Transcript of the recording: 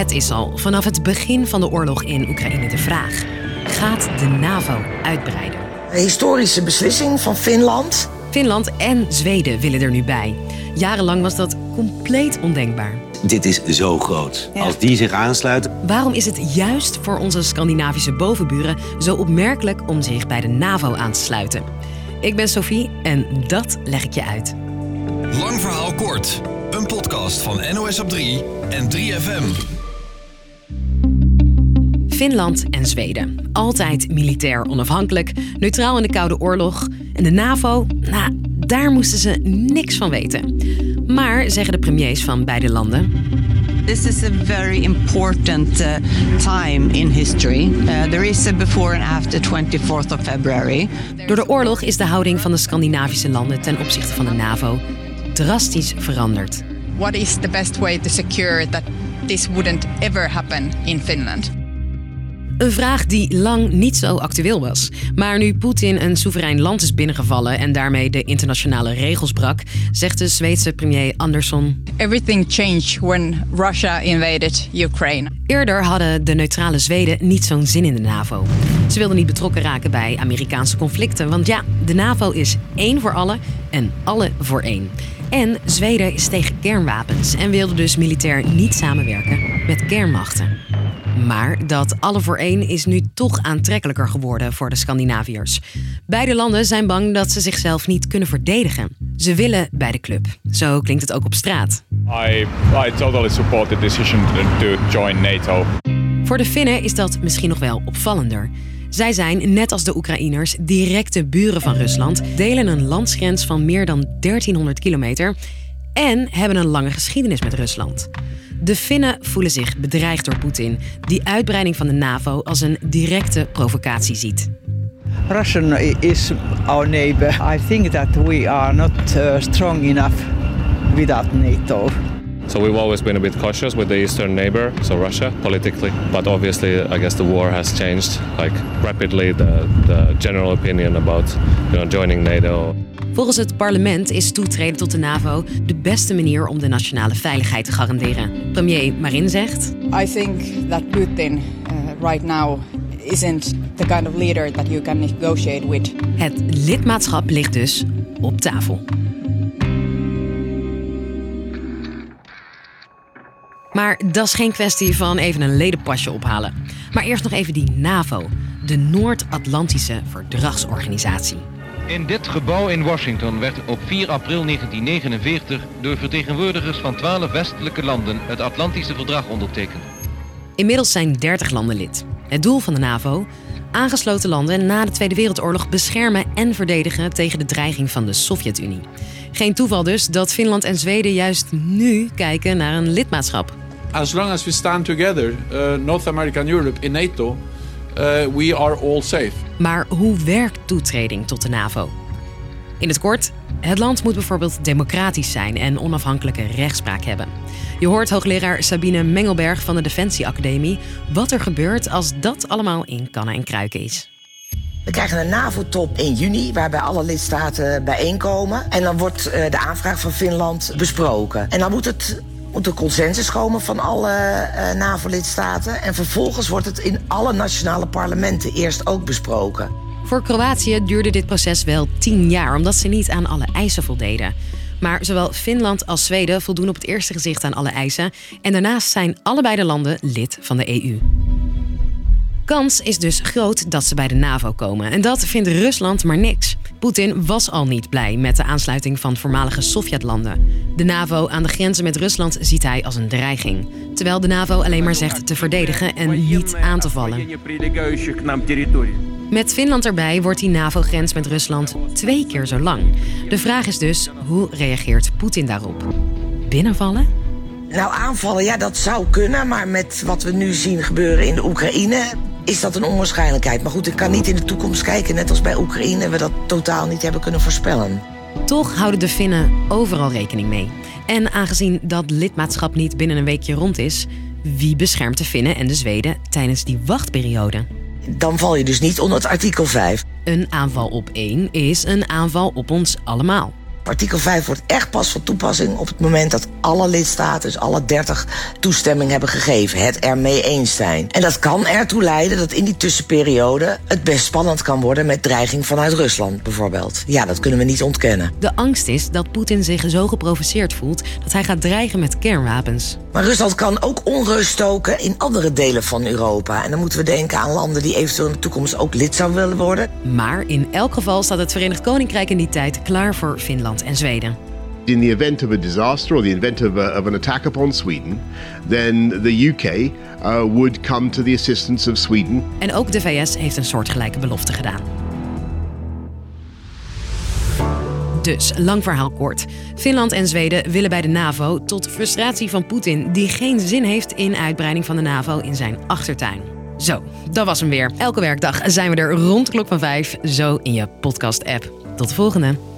Het is al vanaf het begin van de oorlog in Oekraïne de vraag: gaat de NAVO uitbreiden? Een historische beslissing van Finland. Finland en Zweden willen er nu bij. Jarenlang was dat compleet ondenkbaar. Dit is zo groot. Als die zich aansluiten. Waarom is het juist voor onze Scandinavische bovenburen zo opmerkelijk om zich bij de NAVO aan te sluiten? Ik ben Sophie en dat leg ik je uit. Lang verhaal kort. Een podcast van NOS op 3 en 3FM. Finland en Zweden. Altijd militair onafhankelijk, neutraal in de Koude Oorlog. En de NAVO, nou, daar moesten ze niks van weten. Maar, zeggen de premiers van beide landen. This is a very important uh, time in history. Uh, there is a before and after 24th of February. Door de oorlog is de houding van de Scandinavische landen ten opzichte van de NAVO drastisch veranderd. What is the best way to secure that this wouldn't ever happen in Finland? Een vraag die lang niet zo actueel was. Maar nu Poetin een soeverein land is binnengevallen en daarmee de internationale regels brak, zegt de Zweedse premier Andersson. Everything changed when Russia invaded Ukraine. Eerder hadden de neutrale Zweden niet zo'n zin in de NAVO. Ze wilden niet betrokken raken bij Amerikaanse conflicten, want ja, de NAVO is één voor alle en alle voor één. En Zweden is tegen kernwapens en wilde dus militair niet samenwerken met kernmachten. Maar dat alle voor één is nu toch aantrekkelijker geworden voor de Scandinaviërs. Beide landen zijn bang dat ze zichzelf niet kunnen verdedigen. Ze willen bij de club. Zo klinkt het ook op straat. I, I totally support the decision to join NATO. Voor de Finnen is dat misschien nog wel opvallender. Zij zijn, net als de Oekraïners, directe buren van Rusland, delen een landsgrens van meer dan 1300 kilometer en hebben een lange geschiedenis met Rusland. De Finnen voelen zich bedreigd door Poetin, die uitbreiding van de NAVO als een directe provocatie ziet. Russia is our neighbor. I think that we are not uh, strong enough without NATO. So we've always been a bit cautious with the eastern neighbor, so Russia, politically. But obviously, I guess the war has changed like rapidly the, the general opinion about you know, joining NATO. Volgens het parlement is toetreden tot de NAVO de beste manier om de nationale veiligheid te garanderen. Premier Marin zegt: I think that Putin uh, right now isn't the kind of leader that you can negotiate with. Het lidmaatschap ligt dus op tafel. Maar dat is geen kwestie van even een ledenpasje ophalen. Maar eerst nog even die NAVO, de Noord-Atlantische Verdragsorganisatie. In dit gebouw in Washington werd op 4 april 1949 door vertegenwoordigers van 12 westelijke landen het Atlantische Verdrag ondertekend. Inmiddels zijn 30 landen lid. Het doel van de NAVO? Aangesloten landen na de Tweede Wereldoorlog beschermen en verdedigen tegen de dreiging van de Sovjet-Unie. Geen toeval dus dat Finland en Zweden juist nu kijken naar een lidmaatschap. As long as we stand together, uh, North America and Europe in NATO, we are all safe. Maar hoe werkt toetreding tot de NAVO? In het kort, het land moet bijvoorbeeld democratisch zijn en onafhankelijke rechtspraak hebben. Je hoort hoogleraar Sabine Mengelberg van de Defensieacademie wat er gebeurt als dat allemaal in kannen en kruiken is. We krijgen een NAVO-top in juni, waarbij alle lidstaten bijeenkomen. En dan wordt uh, de aanvraag van Finland besproken. En dan moet het moet de consensus komen van alle uh, NAVO-lidstaten. En vervolgens wordt het in alle nationale parlementen eerst ook besproken. Voor Kroatië duurde dit proces wel tien jaar, omdat ze niet aan alle eisen voldeden. Maar zowel Finland als Zweden voldoen op het eerste gezicht aan alle eisen. En daarnaast zijn allebei de landen lid van de EU. Kans is dus groot dat ze bij de NAVO komen. En dat vindt Rusland maar niks. Poetin was al niet blij met de aansluiting van voormalige Sovjetlanden. De NAVO aan de grenzen met Rusland ziet hij als een dreiging. Terwijl de NAVO alleen maar zegt te verdedigen en niet aan te vallen. Met Finland erbij wordt die NAVO-grens met Rusland twee keer zo lang. De vraag is dus, hoe reageert Poetin daarop? Binnenvallen? Nou, aanvallen, ja, dat zou kunnen. Maar met wat we nu zien gebeuren in de Oekraïne... is dat een onwaarschijnlijkheid. Maar goed, ik kan niet in de toekomst kijken. Net als bij Oekraïne we dat totaal niet hebben kunnen voorspellen. Toch houden de Finnen overal rekening mee. En aangezien dat lidmaatschap niet binnen een weekje rond is... wie beschermt de Finnen en de Zweden tijdens die wachtperiode? Dan val je dus niet onder het artikel 5. Een aanval op één is een aanval op ons allemaal. Artikel 5 wordt echt pas van toepassing op het moment dat alle lidstaten, dus alle 30, toestemming hebben gegeven. Het ermee eens zijn. En dat kan ertoe leiden dat in die tussenperiode het best spannend kan worden met dreiging vanuit Rusland bijvoorbeeld. Ja, dat kunnen we niet ontkennen. De angst is dat Poetin zich zo geprovoceerd voelt dat hij gaat dreigen met kernwapens. Maar Rusland kan ook onrust stoken in andere delen van Europa. En dan moeten we denken aan landen die eventueel in de toekomst ook lid zouden willen worden. Maar in elk geval staat het Verenigd Koninkrijk in die tijd klaar voor Finland en Zweden. In the event of a disaster or the event of, a, of an attack upon Sweden, then the UK uh, would come to the assistance of Sweden. En ook de VS heeft een soortgelijke belofte gedaan. Dus, lang verhaal kort. Finland en Zweden willen bij de NAVO tot frustratie van Poetin, die geen zin heeft in uitbreiding van de NAVO in zijn achtertuin. Zo, dat was hem weer. Elke werkdag zijn we er rond de klok van vijf, zo in je podcast-app. Tot de volgende.